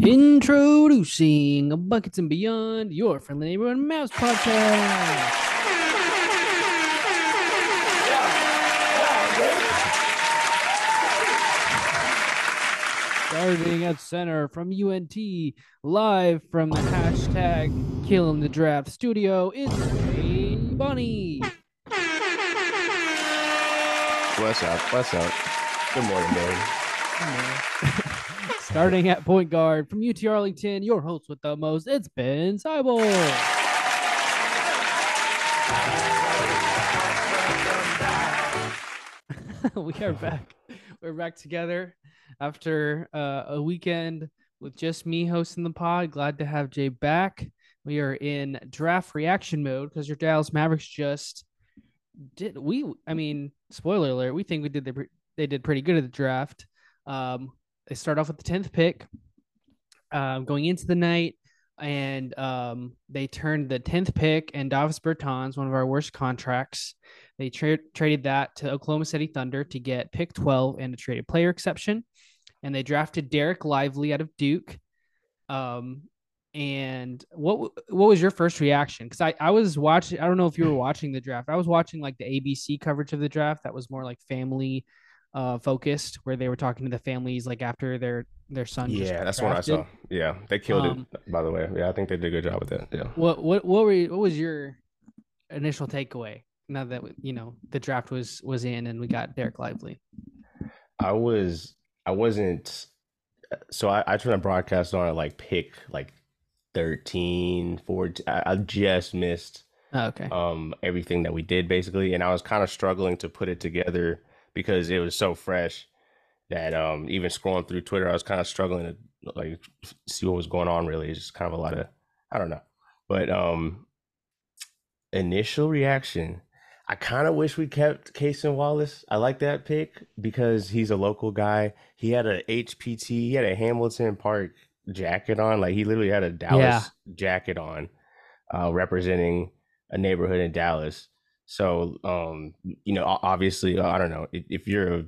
Introducing Buckets and Beyond, your friendly neighborhood Mavs podcast. Starting at center from UNT, live from the hashtag Killing the Draft studio, it's Bunny. What's up? What's up? Good morning, man. Starting at point guard from UT Arlington, your host with the most, it's Ben Seibel. we are back. We're back together after uh, a weekend with just me hosting the pod. Glad to have Jay back. We are in draft reaction mode because your Dallas Mavericks just did. We, I mean, spoiler alert. We think we did the they did pretty good at the draft. Um, they start off with the tenth pick, um, going into the night, and um, they turned the tenth pick and Davis Bertans, one of our worst contracts. They tra- traded that to Oklahoma City Thunder to get pick twelve and a traded player exception, and they drafted Dereck Lively out of Duke. Um, and what what was your first reaction? Because I I was watching. I don't know if you were watching the draft. I was watching like the ABC coverage of the draft. That was more like family uh focused where they were talking to the families like after their their son Yeah, that's what I saw. Yeah, they killed Um, it. By the way, yeah, I think they did a good job with that. Yeah. what what what were you, what was your initial takeaway now that you know the draft was was in and we got Dereck Lively I was I wasn't so I, I turned the broadcast on at like pick like 13, 14. I, I just missed oh, okay um everything that we did basically and I was kind of struggling to put it together because it was so fresh that um even scrolling through Twitter I was kind of struggling to like see what was going on really. It's just kind of a lot of I don't know. But um initial reaction I kind of wish we kept Cason Wallace. I like that pick because he's a local guy. He had a HPT, he had a Hamilton Park jacket on. Like he literally had a Dallas Yeah. jacket on, uh, representing a neighborhood in Dallas. So, um, you know, obviously, uh, I don't know if, if you're,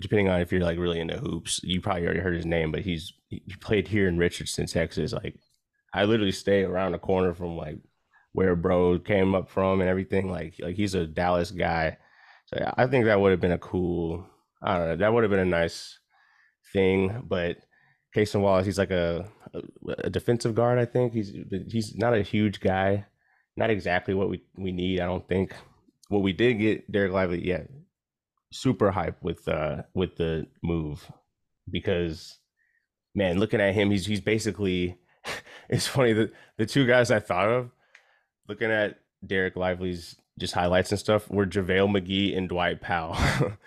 depending on if you're like really into hoops, you probably already heard his name, but he's he played here in Richardson, Texas. Like, I literally stay around the corner from like where bro came up from and everything. Like like he's a Dallas guy. So yeah, I think that would have been a cool I don't know, that would have been a nice thing. But Cason Wallace, he's like a, a a defensive guard, I think. He's he's not a huge guy. Not exactly what we, we need, I don't think. What we did get Dereck Lively, yeah, super hype with uh with the move because man, looking at him, he's he's basically it's funny that the two guys I thought of looking at Dereck Lively's just highlights and stuff were JaVale McGee and Dwight Powell.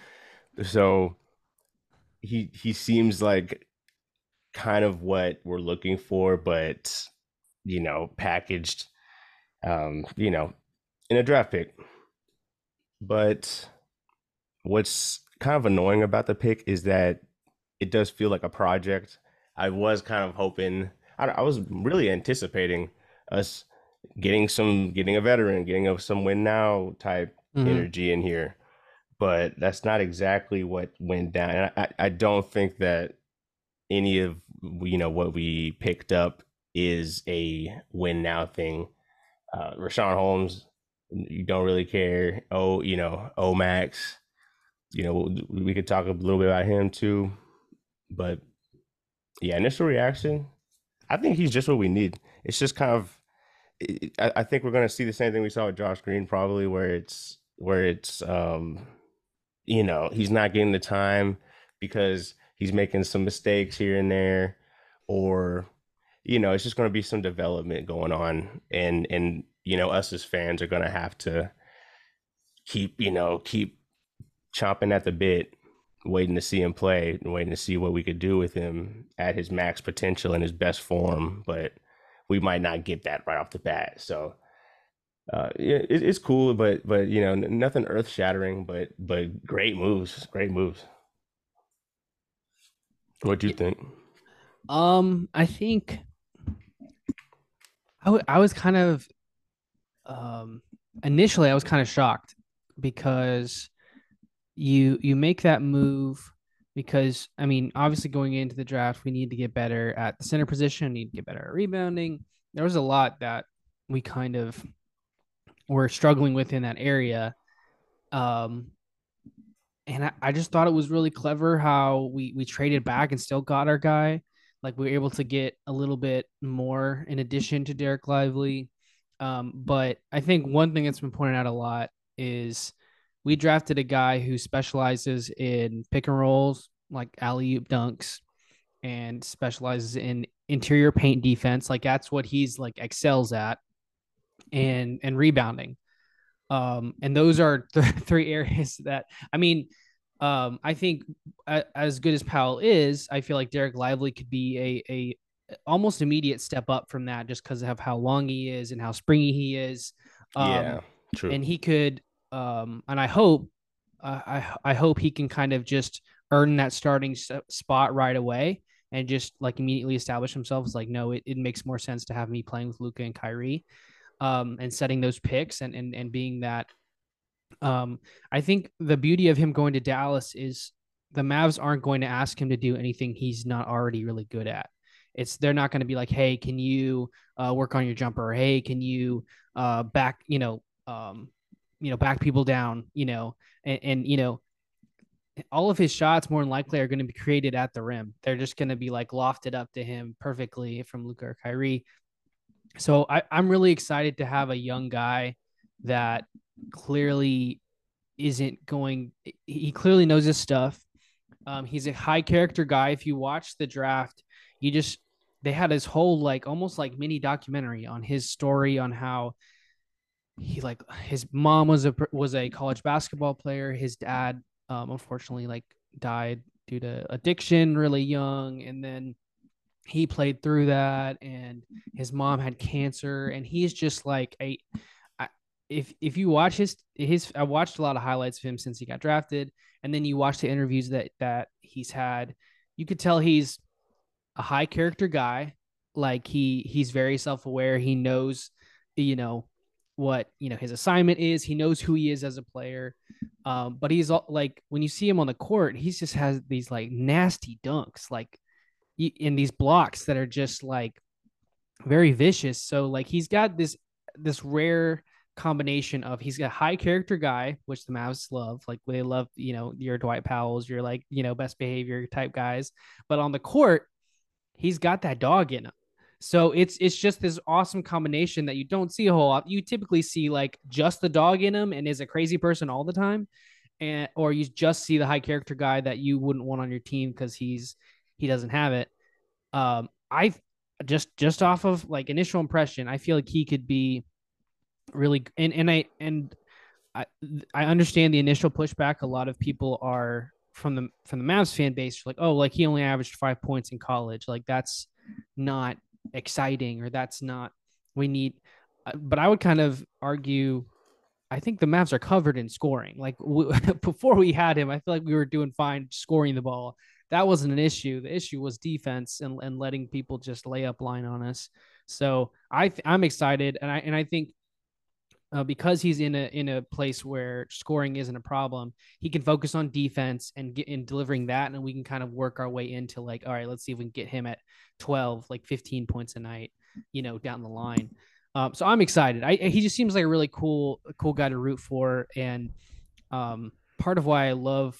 so he he seems like kind of what we're looking for, but you know, packaged um, you know, in a draft pick. But what's kind of annoying about the pick is that it does feel like a project. I was kind of hoping, I, I was really anticipating us getting some, getting a veteran, getting a, some win now type Mhm. energy in here. But that's not exactly what went down. And I, I don't think that any of you know what we picked up is a win now thing. Uh, Richaun Holmes, you don't really care. Oh, you know, O-Max, you know, we could talk a little bit about him too. But yeah, initial reaction, I think he's just what we need. It's just kind of, I, I think we're gonna see the same thing we saw with Josh Green, probably where it's where it's, um, you know, he's not getting the time because he's making some mistakes here and there, or you know, it's just going to be some development going on, and and you know, us as fans are going to have to keep you know keep chomping at the bit, waiting to see him play, and waiting to see what we could do with him at his max potential and his best form, but we might not get that right off the bat. So. Uh, it, it's cool, but but you know, nothing earth shattering, but but great moves, great moves. What do you think? Um, I think I I was kind of um initially I was kind of shocked because you you make that move because I mean, obviously going into the draft, we need to get better at the center position, need to get better at rebounding. There was a lot that we kind of were struggling with in that area. Um, and I, I just thought it was really clever how we we traded back and still got our guy. Like we were able to get a little bit more in addition to Dereck Lively. Um, but I think one thing that's been pointed out a lot is we drafted a guy who specializes in pick and rolls, like alley oop dunks, and specializes in interior paint defense. Like that's what he's like excels at, and and rebounding. Um, and those are th- three areas that I mean, um, I think as good as Powell is, I feel like Dereck Lively could be a a almost immediate step up from that just because of how long he is and how springy he is. Um, yeah, true. And he could, um, and I hope, uh, I I hope he can kind of just earn that starting spot right away and just like immediately establish himself as like, no, it, it makes more sense to have me playing with Luka and Kyrie, um, and setting those picks and and and being that um, I think the beauty of him going to Dallas is the Mavs aren't going to ask him to do anything he's not already really good at. It's they're not going to be like, hey, can you uh, work on your jumper? Hey, can you uh, back, you know, um, you know, back people down, you know, and, and you know, all of his shots more than likely are going to be created at the rim. They're just going to be like lofted up to him perfectly from Luka or Kyrie. So I, I'm really excited to have a young guy that clearly isn't going. He clearly knows his stuff. Um, he's a high character guy. If you watch the draft, you just they had his whole like almost like mini documentary on his story on how he like his mom was a was a college basketball player. His dad, um, unfortunately, like died due to addiction really young, and then he played through that. And his mom had cancer, and he's just like a if if you watch his his I watched a lot of highlights of him since he got drafted, and then you watch the interviews that that he's had, you could tell he's a high character guy. Like he he's very self aware. He knows, you know, what you know his assignment is. He knows who he is as a player. Um, but he's all, like when you see him on the court, he just has these like nasty dunks, like in these blocks that are just like very vicious. So like he's got this this rare combination of he's a high character guy, which the Mavs love. Like they love, you know, your Dwight Powell's, your like, you know, best behavior type guys. But on the court, he's got that dog in him. So it's it's just this awesome combination that you don't see a whole lot. You typically see like just the dog in him and is a crazy person all the time. And or you just see the high character guy that you wouldn't want on your team because he's he doesn't have it. Um I just just off of like initial impression, I feel like he could be really and and I and I I understand the initial pushback. A lot of people are from the from the Mavs fan base like, oh, like he only averaged five points in college. Like that's not exciting or that's not we need. Uh, but I would kind of argue. I think the Mavs are covered in scoring. Like w- before we had him, I feel like we were doing fine scoring the ball. That wasn't an issue. The issue was defense and, and letting people just lay up line on us. So I th- I'm excited, and I and I think uh, because he's in a in a place where scoring isn't a problem, he can focus on defense and get in delivering that, and we can kind of work our way into like, all right, let's see if we can get him at twelve, like fifteen points a night, you know, down the line. Um, so I'm excited. I he just seems like a really cool cool guy to root for, and um, part of why I love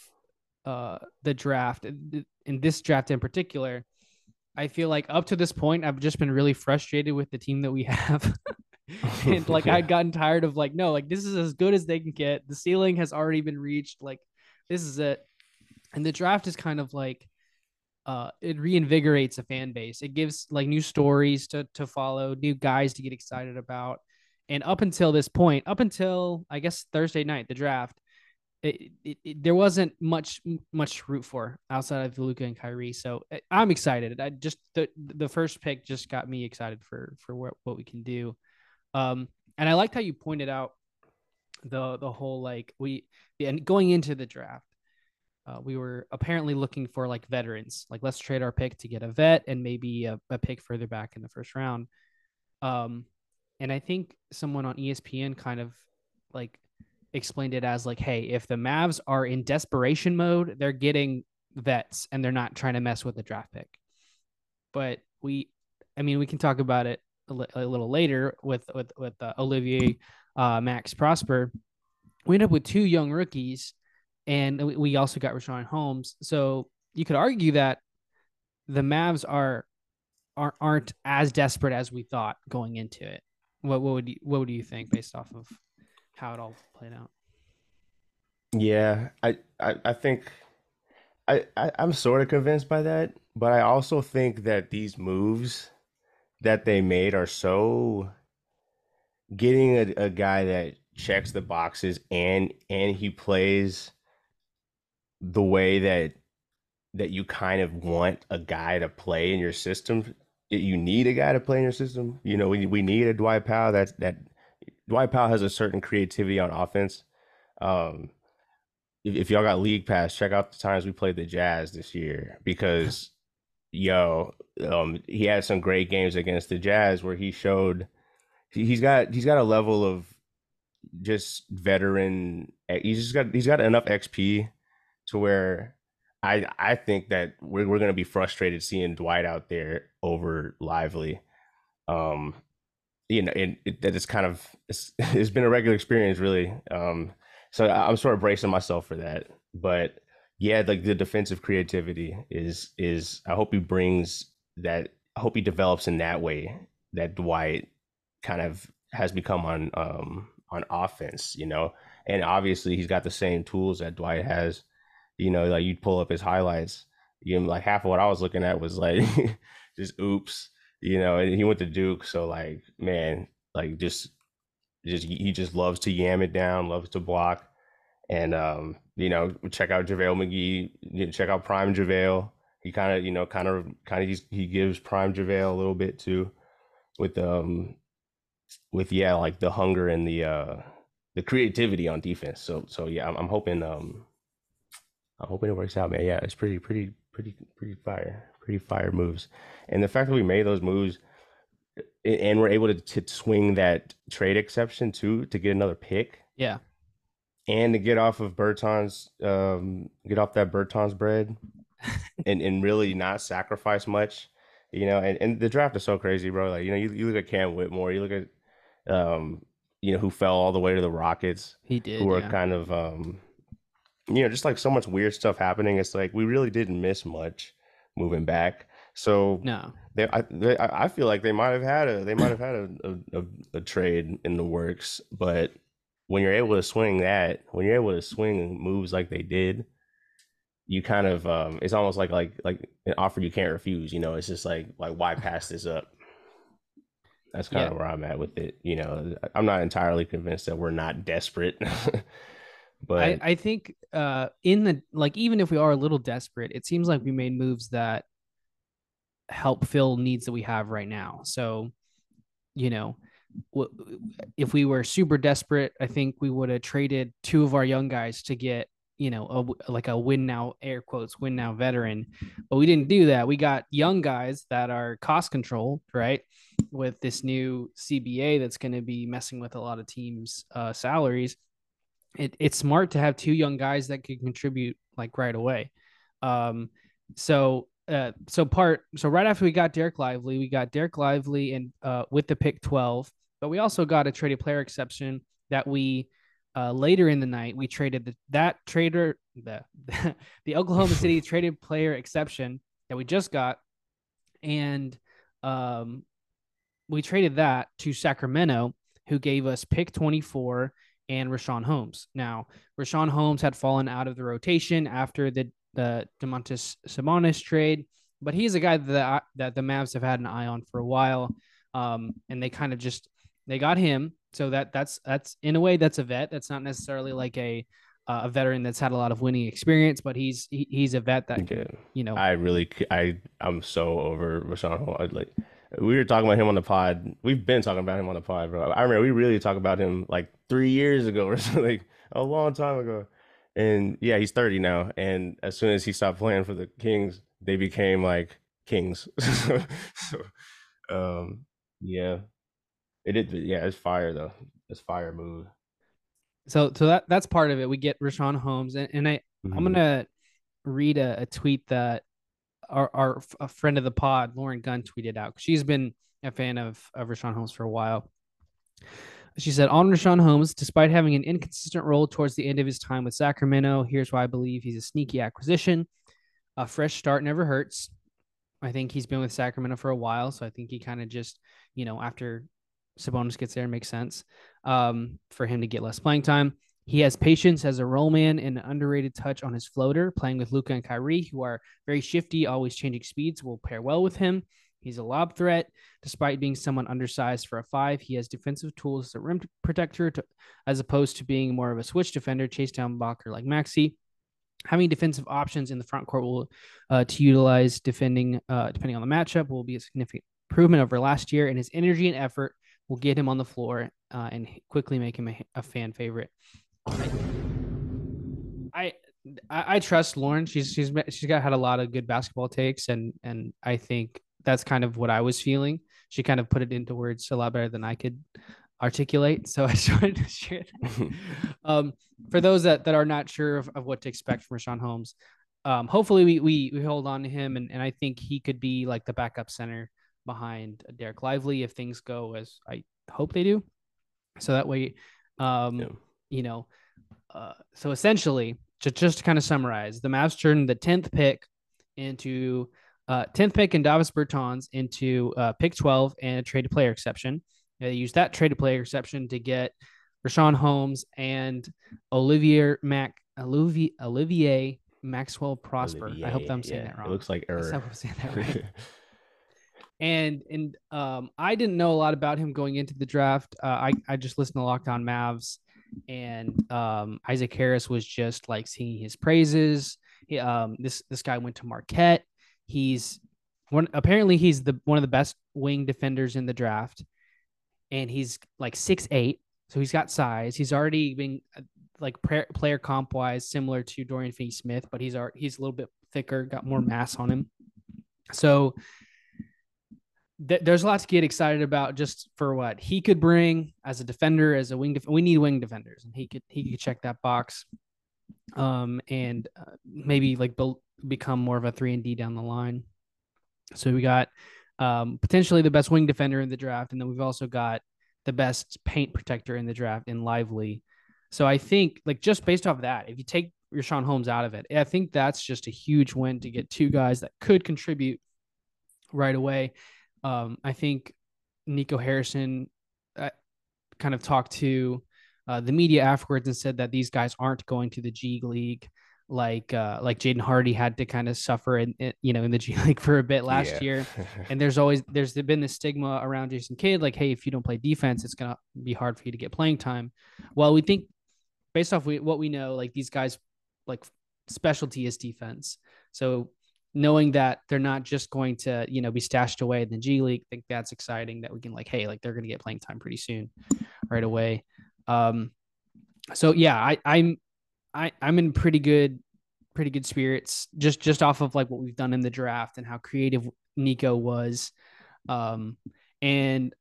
uh, the draft in this draft in particular. I feel like up to this point, I've just been really frustrated with the team that we have. and like yeah. I'd gotten tired of like, no, like this is as good as they can get. The ceiling has already been reached. Like this is it. And the draft is kind of like uh it reinvigorates a fan base. It gives like new stories to to follow, new guys to get excited about. And up until this point, up until I guess Thursday night, the draft, it, it, it, there wasn't much much to root for outside of Luka and Kyrie. So eh, I'm excited. I just the the first pick just got me excited for for what, what we can do. Um, and I liked how you pointed out the the whole like we and going into the draft, uh, we were apparently looking for like veterans. Like let's trade our pick to get a vet and maybe a, a pick further back in the first round. Um, and I think someone on ESPN kind of like explained it as like, hey, if the Mavs are in desperation mode, they're getting vets and they're not trying to mess with the draft pick. But we, I mean, we can talk about it a, li- a little later with with with uh, Olivier uh, Max Prosper. We end up with two young rookies, and we- also got Richaun Holmes. So you could argue that the Mavs are aren't aren't as desperate as we thought going into it. What what would you what would you think based off of how it all played out? Yeah, I, I, I think I, I, I'm sort of convinced by that, but I also think that these moves that they made are so getting a, a guy that checks the boxes and and he plays the way that that you kind of want a guy to play in your system. You need a guy to play in your system. You know, we we need a Dwight Powell that's that Dwight Powell has a certain creativity on offense. Um, if, if y'all got league pass, check out the times we played the Jazz this year because yo, um, he had some great games against the Jazz where he showed he- he's got he's got a level of just veteran. He's just got he's got enough XP to where I I think that we're we're gonna be frustrated seeing Dwight out there over Lively. Um, you know, it, it that it's kind of it's, it's been a regular experience really. Um, so I'm sort of bracing myself for that. But yeah, like the defensive creativity is is I hope he brings that. I hope he develops in that way that Dwight kind of has become on um on offense, you know. And obviously he's got the same tools that Dwight has. You know, like you'd pull up his highlights. You know, like half of what I was looking at was like just oops, you know, and he went to Duke, so like man, like just just he just loves to yam it down, loves to block. And um, you know, check out JaVale McGee, you know, check out Prime JaVale. He kind of, you know, kind of kind of he gives Prime JaVale a little bit too with um with yeah, like the hunger and the uh the creativity on defense. So so yeah, I'm, I'm hoping um I'm hoping it works out, man. Yeah, it's pretty pretty pretty pretty fire, pretty fire moves. And the fact that we made those moves and we're able to, to swing that trade exception too to get another pick Yeah. and to get off of Bertans, um get off that Bertans' bread and and really not sacrifice much. You know, and, and the draft is so crazy, bro. Like, you know, you, you look at Cam Whitmore, you look at um, you know, who fell all the way to the Rockets, He did. who are yeah. kind of um you know, just like so much weird stuff happening. It's like we really didn't miss much moving back. So no. they, I, they, I feel like they might have had a, they might have had a, a, a, a trade in the works, but when you're able to swing that, when you're able to swing moves like they did, you kind of, um, it's almost like like like an offer you can't refuse. You know, it's just like like why pass this up? That's kind Yeah. of where I'm at with it. You know, I'm not entirely convinced that we're not desperate, but I, I think uh in the like even if we are a little desperate, it seems like we made moves that help fill needs that we have right now. So, you know, if we were super desperate, I think we would have traded two of our young guys to get you know a like a win now air quotes win now veteran, but we didn't do that. We got young guys that are cost control, right? With this new CBA that's going to be messing with a lot of teams' uh, salaries it, it's smart to have two young guys that can contribute like right away. Um, so uh, so part so right after we got Dereck Lively, we got Dereck Lively and uh, with the pick twelve, but we also got a traded player exception that we uh, later in the night we traded the, that trader the the Oklahoma City traded player exception that we just got, and um, we traded that to Sacramento, who gave us pick twenty four and Richaun Holmes. Now, Richaun Holmes had fallen out of the rotation after the the Domantas Sabonis trade, but he's a guy that that the Mavs have had an eye on for a while, um, and they kind of just they got him. So that that's that's in a way that's a vet. That's not necessarily like a uh, a veteran that's had a lot of winning experience, but he's he, he's a vet that Yeah. you know I really, I I'm so over Richaun Holmes. I, Like, we were talking about him on the pod. We've been talking about him on the pod, bro. I remember we really talked about him like three years ago or something, like a long time ago. And yeah, he's 30 now. And as soon as he stopped playing for the Kings, they became like Kings. so, um, yeah, it did. Yeah, it's fire though. It's fire move. So so that that's part of it. We get Richaun Holmes, and, and I mm-hmm. I'm gonna read a, a tweet that our, our a friend of the pod, Lauren Gunn, tweeted out. She's been a fan of of Richaun Holmes for a while. She said, on Richaun Holmes, despite having an inconsistent role towards the end of his time with Sacramento, here's why I believe he's a sneaky acquisition. A fresh start never hurts. I think he's been with Sacramento for a while, so I think he kind of just, you know, after Sabonis gets there, makes sense um, for him to get less playing time. He has patience as a role man and an underrated touch on his floater. Playing with Luka and Kyrie, who are very shifty, always changing speeds, will pair well with him. He's a lob threat. Despite being somewhat undersized for a five, he has defensive tools as a rim protector, to, as opposed to being more of a switch defender, chase down blocker like Maxi. Having defensive options in the front court will uh, to utilize defending, uh, depending on the matchup, will be a significant improvement over last year. And his energy and effort will get him on the floor uh, and quickly make him a, a fan favorite. I, I I trust Lauren. She's she's she's got had a lot of good basketball takes, and and I think that's kind of what I was feeling. She kind of put it into words a lot better than I could articulate. So I just wanted to share that. um, for those that, that are not sure of, of what to expect from Richaun Holmes, um, hopefully we, we, we hold on to him and, and I think he could be like the backup center behind Dereck Lively if things go as I hope they do. So that way, um, yeah. You know, uh, so essentially, just, just to kind of summarize, the Mavs turned the 10th pick into uh, 10th pick and Davis Bertans into uh, pick 12 and a traded player exception. They used that traded player exception to get Richaun Holmes and Olivier Mac Olivier, Olivier Maxwell Prosper. Olivier, I hope I'm saying yeah, that wrong. It looks like error. I hope I'm saying that right. and and um, I didn't know a lot about him going into the draft. Uh, I I just listened to Locked On Mavs, and um, Isaac Harris was just like singing his praises. He, um, this this guy went to Marquette. He's one. Apparently, he's the one of the best wing defenders in the draft, and he's like six eight. So he's got size. He's already been uh, like player comp wise similar to Dorian Finney Smith, but he's he's a little bit thicker, got more mass on him. So th- there's a lot to get excited about just for what he could bring as a defender, as a wing. Def- we need wing defenders, and he could he could check that box. Um, and uh, maybe like be- become more of a three and D down the line. So we got um, potentially the best wing defender in the draft, and then we've also got the best paint protector in the draft in Lively. So I think like just based off that, if you take Richaun Holmes out of it, I think that's just a huge win to get two guys that could contribute right away. Um, I think Nico Harrison uh, kind of talked to uh, the media afterwards and said that these guys aren't going to the G League like uh, like Jaden Hardy had to kind of suffer in, in, you know in the G League for a bit last yeah. year, and there's always there's been this stigma around Jason Kidd like hey if you don't play defense it's gonna be hard for you to get playing time. Well, we think based off we, what we know like these guys like specialty is defense, so knowing that they're not just going to you know be stashed away in the G League, I think that's exciting that we can like hey like they're gonna get playing time pretty soon, right away. Um, so yeah, I I'm I I'm in pretty good pretty good spirits just just off of like what we've done in the draft and how creative Nico was. Um, and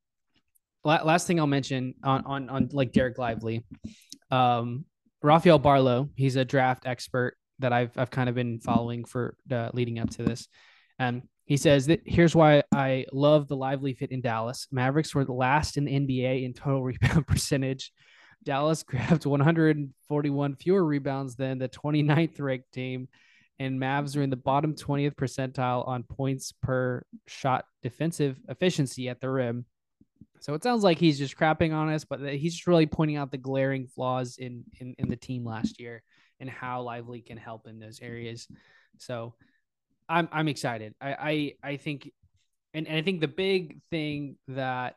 last thing I'll mention on on on like Derek Lively, um, Rafael Barlowe, he's a draft expert that I've I've kind of been following for uh, leading up to this. And he says that here's why I love the lively fit in Dallas. Mavericks were the last in the NBA in total rebound percentage. Dallas grabbed 141 fewer rebounds than the 29th ranked team, and Mavs are in the bottom 20th percentile on points per shot defensive efficiency at the rim. So it sounds like he's just crapping on us, but he's just really pointing out the glaring flaws in in, in the team last year and how Lively can help in those areas. So I'm I'm excited. I I, I think and, and I think the big thing that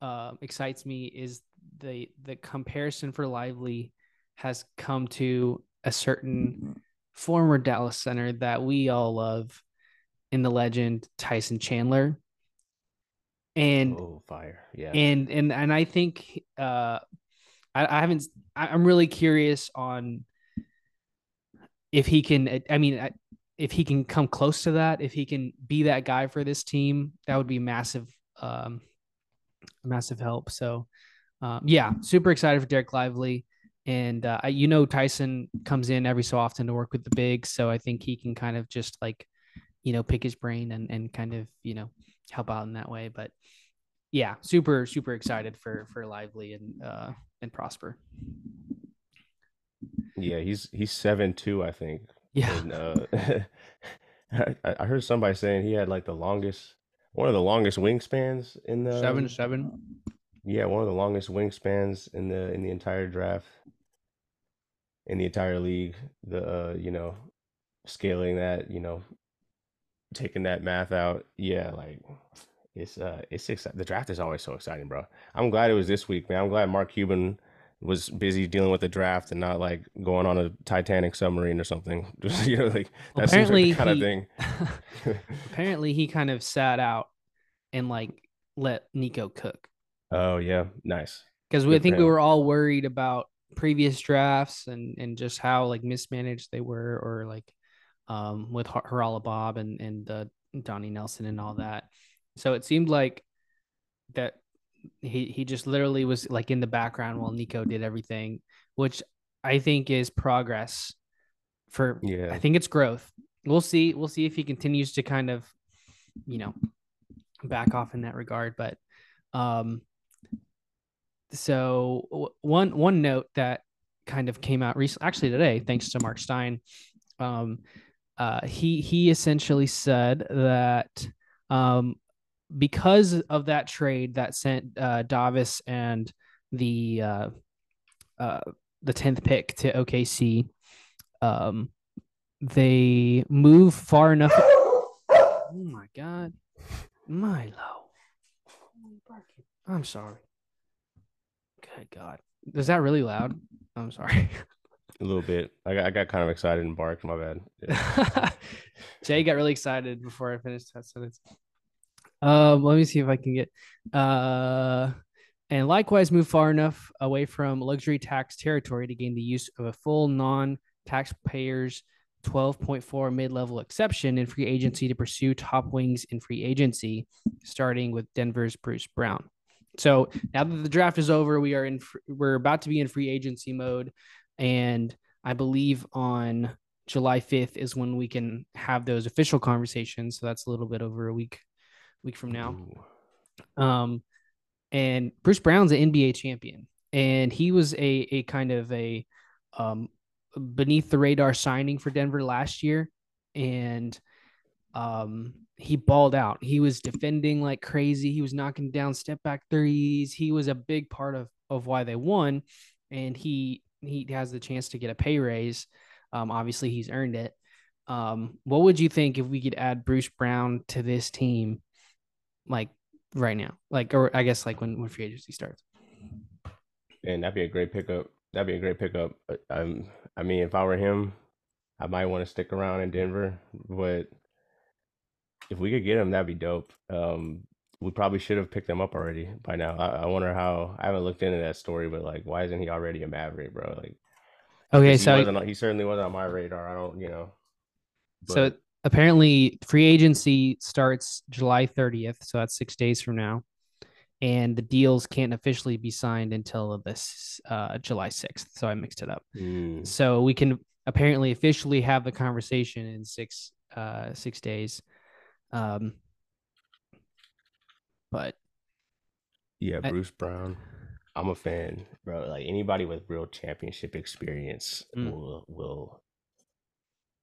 uh, excites me is the the comparison for Lively has come to a certain former Dallas center that we all love in the legend Tyson Chandler. And oh, fire. Yeah. And and and I think uh I, I haven't I'm really curious on if he can I mean if he can come close to that, if he can be that guy for this team, that would be massive um massive help. So um, yeah, super excited for Dereck Lively. and uh, you know Tyson comes in every so often to work with the bigs, so I think he can kind of just like, you know, pick his brain and and kind of you know help out in that way. But yeah, super super excited for for Lively and uh and Prosper. Yeah, he's he's seven two, I think. Yeah, And uh, I, I heard somebody saying he had like the longest, one of the longest wingspans in the seven seven. Yeah, one of the longest wingspans in the in the entire draft, in the entire league. The uh, you know, scaling that, you know, taking that math out. Yeah, like it's uh it's exci- the draft is always so exciting, bro. I'm glad it was this week, man. I'm glad Mark Cuban was busy dealing with the draft and not like going on a Titanic submarine or something. Just you know, like that seems like Apparently the kind of thing. Apparently, he kind of sat out and like let Nico cook oh yeah, nice. because we for think we were all worried about previous drafts and and just how like mismanaged they were or like um with Har- Haralabob and and uh, Donnie Nelson and all that. So it seemed like that he he just literally was like in the background while Nico did everything, which I think is progress for Yeah. I think it's growth. We'll see. We'll see if he continues to kind of, you know, back off in that regard. But um so one one note that kind of came out recently actually today, thanks to Mark Stein. Um uh he he essentially said that um because of that trade that sent uh Davis and the uh uh the 10th pick to OKC um they move far enough oh my god milo i'm sorry good god is that really loud i'm sorry A little bit. I got I got kind of excited and barked. My bad. Yeah. jay got really excited before i finished that sentence um let me see if i can get uh and likewise move far enough away from luxury tax territory to gain the use of a full non-taxpayers 12.4 mid-level exception in free agency to pursue top wings in free agency starting with denver's bruce brown. So now that the draft is over we are in we're about to be in free agency mode. And i believe on july 5th is when we can have those official conversations. So that's a little bit over a week week from now Ooh. um, and Bruce Brown's an NBA champion, and he was a a kind of a um, beneath the radar signing for Denver last year, and um, he balled out. He was defending like crazy. He was knocking down step back threes. He was a big part of of why they won, and he he has the chance to get a pay raise. Um, obviously, he's earned it. Um, what would you think if we could add Bruce Brown to this team, like right now? Like, or I guess like when when free agency starts. And that'd be a great pickup. That'd be a great pickup. Um, I mean, if I were him, I might want to stick around in Denver. But if we could get him, that'd be dope. Um, we probably should have picked him up already by now. I, I wonder how. I haven't looked into that story, but like, why isn't he already a Maverick, bro? Like, Okay, he so wasn't, he certainly wasn't on my radar. I don't, you know. so but- apparently free agency starts July 30th, so that's six days from now, and the deals can't officially be signed until this uh, July 6th. So I mixed it up. Mm, So we can apparently officially have the conversation in six uh six days. Um, but yeah, I- Bruce Brown. I'm a fan, bro. Like anybody with real championship experience Mm. will will.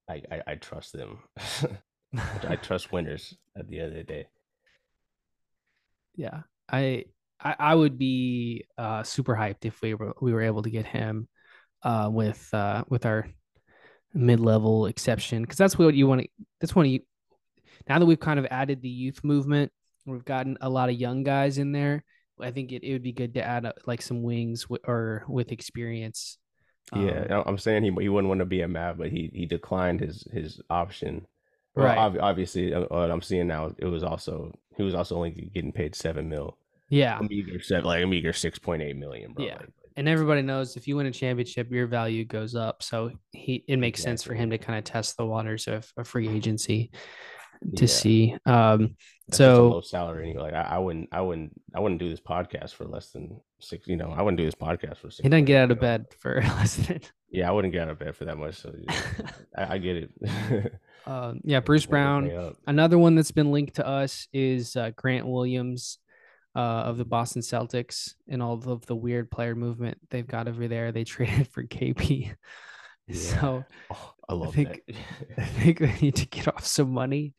I, I I trust them. I trust winners at the end of the day. yeah, I, I I would be uh super hyped if we were we were able to get him uh with uh with our mid level exception because that's what you want to that's what you now that we've kind of added the youth movement we've gotten a lot of young guys in there I think it, it would be good to add uh, like some wings w- or with experience Yeah, Um, I'm saying he he wouldn't want to be a Mav, but he he declined his his option. Well, Right. ob- obviously, uh, what I'm seeing now, it was also he was also only getting paid seven mil, yeah a meager seven, like a meager six point eight million, bro. Yeah. Like, and everybody knows if you win a championship, your value goes up. So he it makes sense for him to kind of test the waters of a free agency to Yeah. see. Um, That's so low salary anyway. Like I, I wouldn't, I wouldn't, I wouldn't do this podcast for less than six. You know, I wouldn't do this podcast for six. he doesn't get out of bed for less than. Yeah, I wouldn't get out of bed for that much. So I, I get it. Um, yeah, Bruce Brown. Another one that's been linked to us is uh, Grant Williams uh, of the Boston Celtics and all of the weird player movement they've got over there. They traded for KP. Yeah. So Oh, I love think- that. I think they need to get off some money.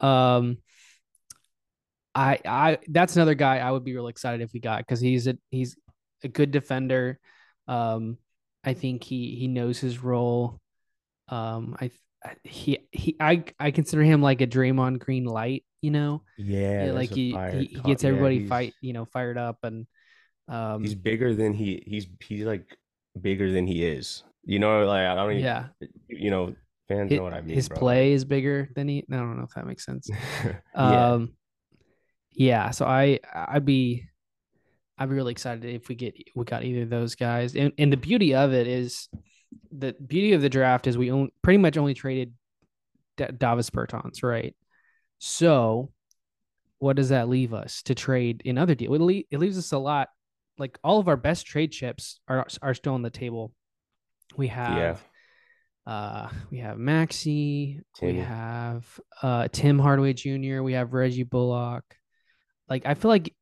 Um, I I that's another guy I would be really excited if we got because he's a he's a good defender. Um, I think he he knows his role. Um, I he he I I consider him like a Draymond Green light. You know, yeah, Yeah, like he he, he gets everybody he's- fight you know fired up and um He's bigger than he. He's he's like bigger than he is. You know, like I don't. Even, yeah You know, fans know what I mean. his bro. play is bigger than he. I don't know if that makes sense. yeah. Um, yeah. So I I'd be I'd be really excited if we get we got either of those guys. And and the beauty of it is the beauty of the draft is we only pretty much only traded D- Davis Bertans, right? So what does that leave us to trade in other deals? It, le- it leaves us a lot. Like all of our best trade chips are are still on the table. We have uh, we have Maxi. We have uh, Tim Hardaway Jr. We have Reggie Bullock. Like I feel like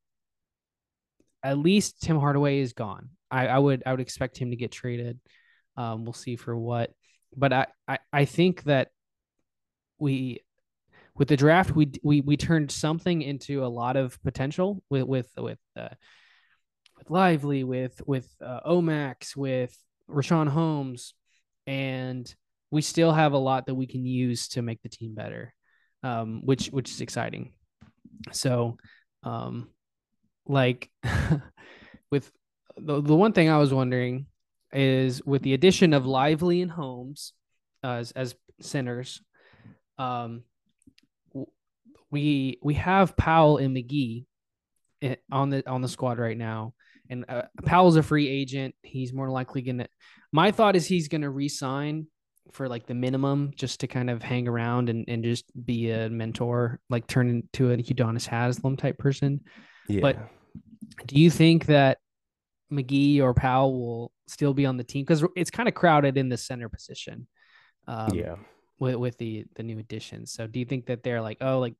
at least Tim Hardaway is gone. I, I would I would expect him to get traded. Um, we'll see for what, but I, I I think that we with the draft we we we turned something into a lot of potential with with with uh, with Lively with with uh, O-Max with Richaun Holmes and we still have a lot that we can use to make the team better, um, which which is exciting. So, um, like with the the one thing I was wondering is with the addition of Lively and Holmes uh, as as centers, um, we we have Powell and McGee on the on the squad right now, and uh, Powell's a free agent. He's more likely gonna. My thought is he's gonna re-sign for like the minimum just to kind of hang around and, and just be a mentor, like turn into a Udonis Haslam type person. yeah. but- Do you think that McGee or Powell will still be on the team? Because it's kind of crowded in the center position. Um, yeah. with, with the the new additions. So do you think that they're like, oh, like,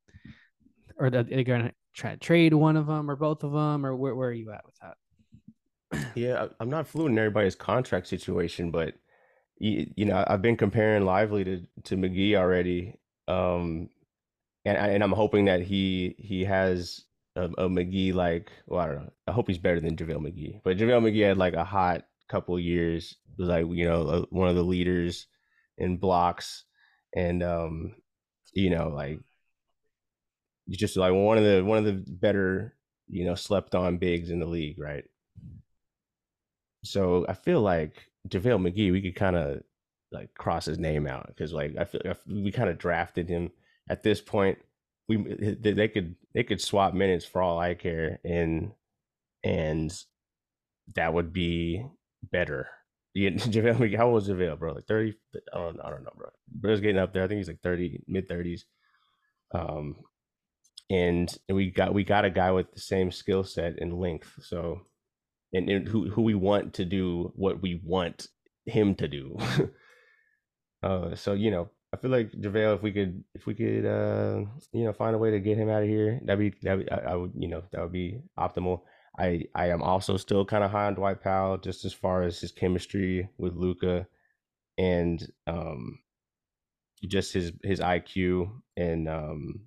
or they're gonna try to trade one of them or both of them, or where where are you at with that? Yeah, I'm not fluent in everybody's contract situation, but you, you know, I've been comparing Lively to to McGee already, um, and and I'm hoping that he he has a, a McGee like well, I don't know. I hope he's better than JaVale McGee, but JaVale McGee had like a hot couple years, was like you know uh, one of the leaders in blocks, and um, you know like he's just like one of the one of the better you know slept on bigs in the league, right? So I feel like JaVale McGee, we could kind of like cross his name out because like I feel if we kind of drafted him at this point. We they could they could swap minutes for all I care, and and that would be better. Yeah, JaVale McGee, how old was JaVale, bro? Like thirty? I don't I don't know, bro. But Bro's getting up there. I think he's like thirty, mid thirties. Um, and we got we got a guy with the same skill set and length. So and, and who who we want to do what we want him to do. uh, so you know, I feel like JaVale, if we could, if we could, uh, you know, find a way to get him out of here, that'd be that. I, I would, you know, that would be optimal. I I am also still kind of high on Dwight Powell, just as far as his chemistry with Luka, and um, just his his IQ and um,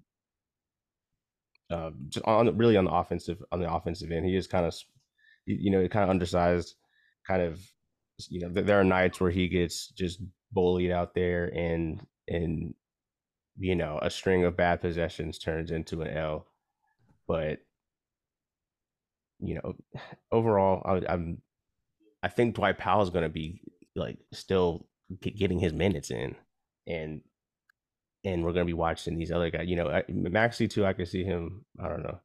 uh, just on really on the offensive on the offensive end, he is kind of you know, it kind of undersized, kind of, you know, there are nights where he gets just bullied out there and, and, you know, a string of bad possessions turns into an L. But, you know, overall, I, I'm, I think Dwight Powell is going to be like still getting his minutes in and, and we're going to be watching these other guys, you know, Maxi too. I can see him, I don't know.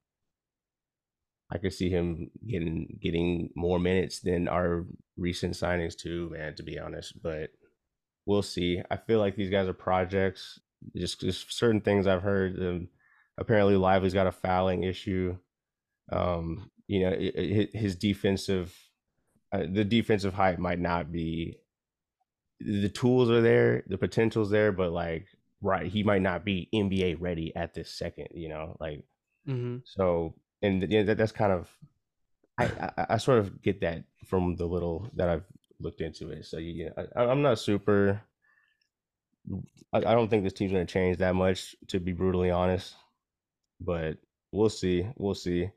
I could see him getting getting more minutes than our recent signings too, man. To be honest, but we'll see. I feel like these guys are projects. Just just certain things I've heard them apparently Lively's got a fouling issue. Um, you know, it, it, his defensive, uh, the defensive height might not be. The tools are there, the potential's there, but like, right, he might not be NBA ready at this second. You know, like, mm-hmm. so and yeah, that, that's kind of, I, I, I sort of get that from the little that I've looked into it. So yeah, I, I'm not super. I, I don't think this team's going to change that much, to be brutally honest. But we'll see. We'll see.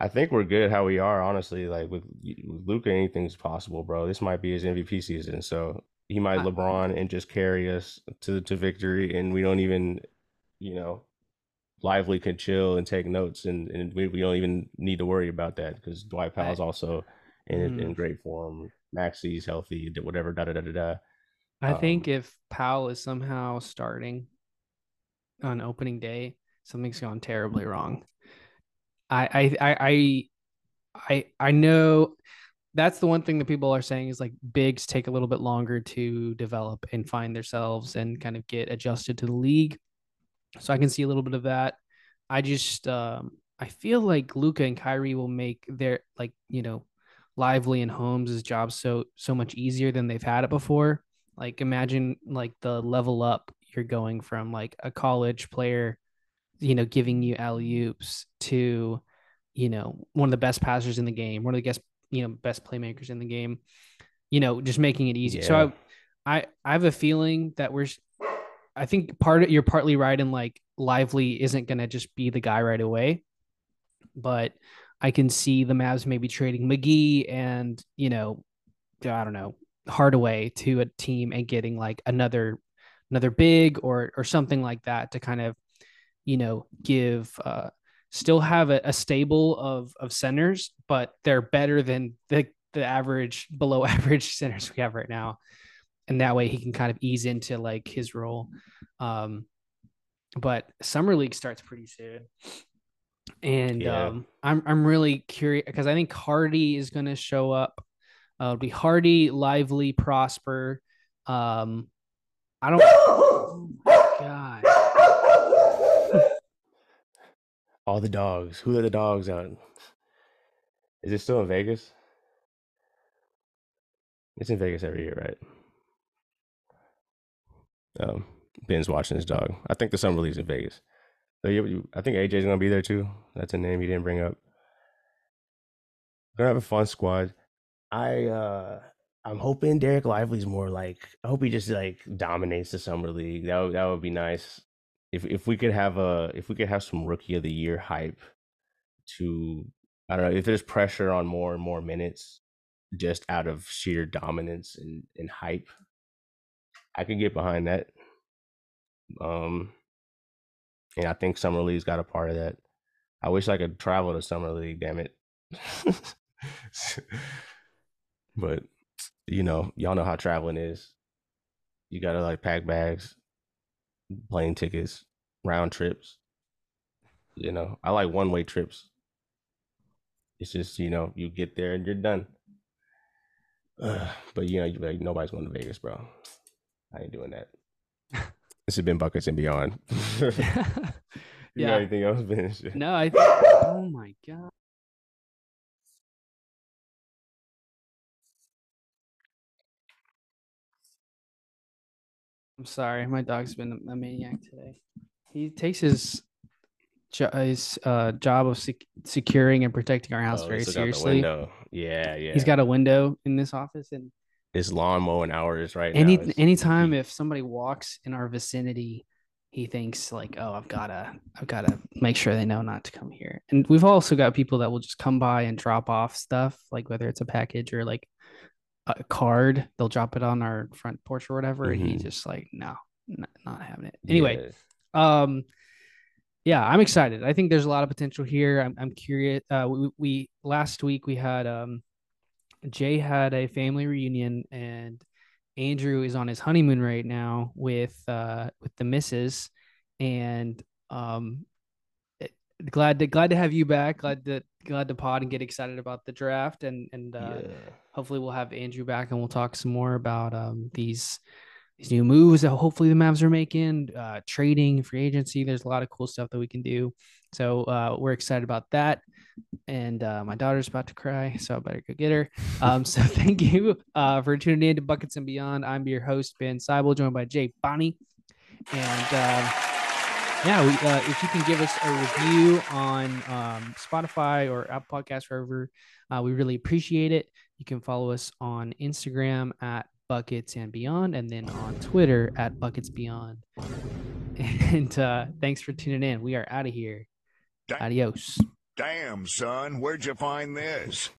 I think we're good how we are, honestly. Like with, with Luka, anything's possible, bro. This might be his MVP season, so he might LeBron and just carry us to to victory, and we don't even, you know, lively can chill and take notes, and, and we, we don't even need to worry about that because Dwight Powell's also in mm. in great form. Maxi's healthy, whatever. Da da da da da. I um, think if Powell is somehow starting on opening day, something's gone terribly wrong. I I I I I know that's the one thing that people are saying is like bigs take a little bit longer to develop and find themselves and kind of get adjusted to the league. So I can see a little bit of that. I just um I feel like Luka and Kyrie will make their like, you know, Lively and Holmes' job so so much easier than they've had it before. Like imagine like the level up you're going from like a college player, you know, giving you alley oops to, you know, one of the best passers in the game, one of the best, you know, best playmakers in the game, you know, just making it easy. Yeah. So I, I I have a feeling that we're I think part of you're partly right in like Lively isn't gonna just be the guy right away. But I can see the Mavs maybe trading McGee and, you know, I don't know, Hardaway to a team and getting like another another big or or something like that to kind of, you know, give uh still have a, a stable of of centers, but they're better than the the average below average centers we have right now. And that way he can kind of ease into like his role. Um but summer league starts pretty soon and yeah. um, I'm I'm really curious because I think Hardy is going to show up. Uh, it'll be Hardy, Lively, Prosper. Um, I don't. oh God! All the dogs. Who are the dogs out? Is it still in Vegas? It's in Vegas every year, right? Um, Ben's watching his dog. I think the summer league's in Vegas. So you, I think AJ's gonna be there too. That's a name you didn't bring up. Gonna have a fun squad. I uh I'm hoping Dereck Lively's more like I hope he just like dominates the summer league. That would, that would be nice. If if we could have a if we could have some rookie of the year hype to I don't know if there's pressure on more and more minutes just out of sheer dominance and, and hype. I could get behind that. Um and I think Summer League's got a part of that. I wish I could travel to Summer League, damn it. but you know, y'all know how traveling is. You gotta like pack bags, plane tickets, round trips. You know, I like one way trips. It's just, you know, you get there and you're done. Uh, but you know, like nobody's going to Vegas, bro. I ain't doing that. This has been buckets and beyond. you yeah. got anything else, Ben? No, I. Think, oh my god. I'm sorry, my dog's been a maniac today. He takes his his uh, job of sec- securing and protecting our house oh, very seriously. Yeah, yeah. He's got a window in this office, and his lawn mowing hours right Any now. anytime if somebody walks in our vicinity, he thinks like, oh, I've gotta, I've gotta make sure they know not to come here. And we've also got people that will just come by and drop off stuff, like whether it's a package or like a card, they'll drop it on our front porch or whatever. Mm-hmm. He just like, no, not, not having it. Anyway, yeah. um, yeah, I'm excited. I think there's a lot of potential here. I'm, I'm curious. Uh, we, we last week we had um Jay had a family reunion and Andrew is on his honeymoon right now with uh with the missus and um glad to glad to have you back glad to glad to pod and get excited about the draft and and uh, yeah. hopefully we'll have Andrew back and we'll talk some more about um these these new moves that hopefully the Mavs are making, uh, trading, free agency. There's a lot of cool stuff that we can do. So uh, we're excited about that. And uh, my daughter's about to cry, so I better go get her. Um, so thank you uh, for tuning in to Buckets and Beyond. I'm your host, Ben Seibel, joined by Jay Bonnie. And um, yeah, we, uh, if you can give us a review on um, Spotify or Apple Podcasts, wherever, uh, we really appreciate it. You can follow us on Instagram at Buckets and Beyond, and then on Twitter at Buckets Beyond. And uh, thanks for tuning in. We are out of here. Adios. Damn, son, where'd you find this?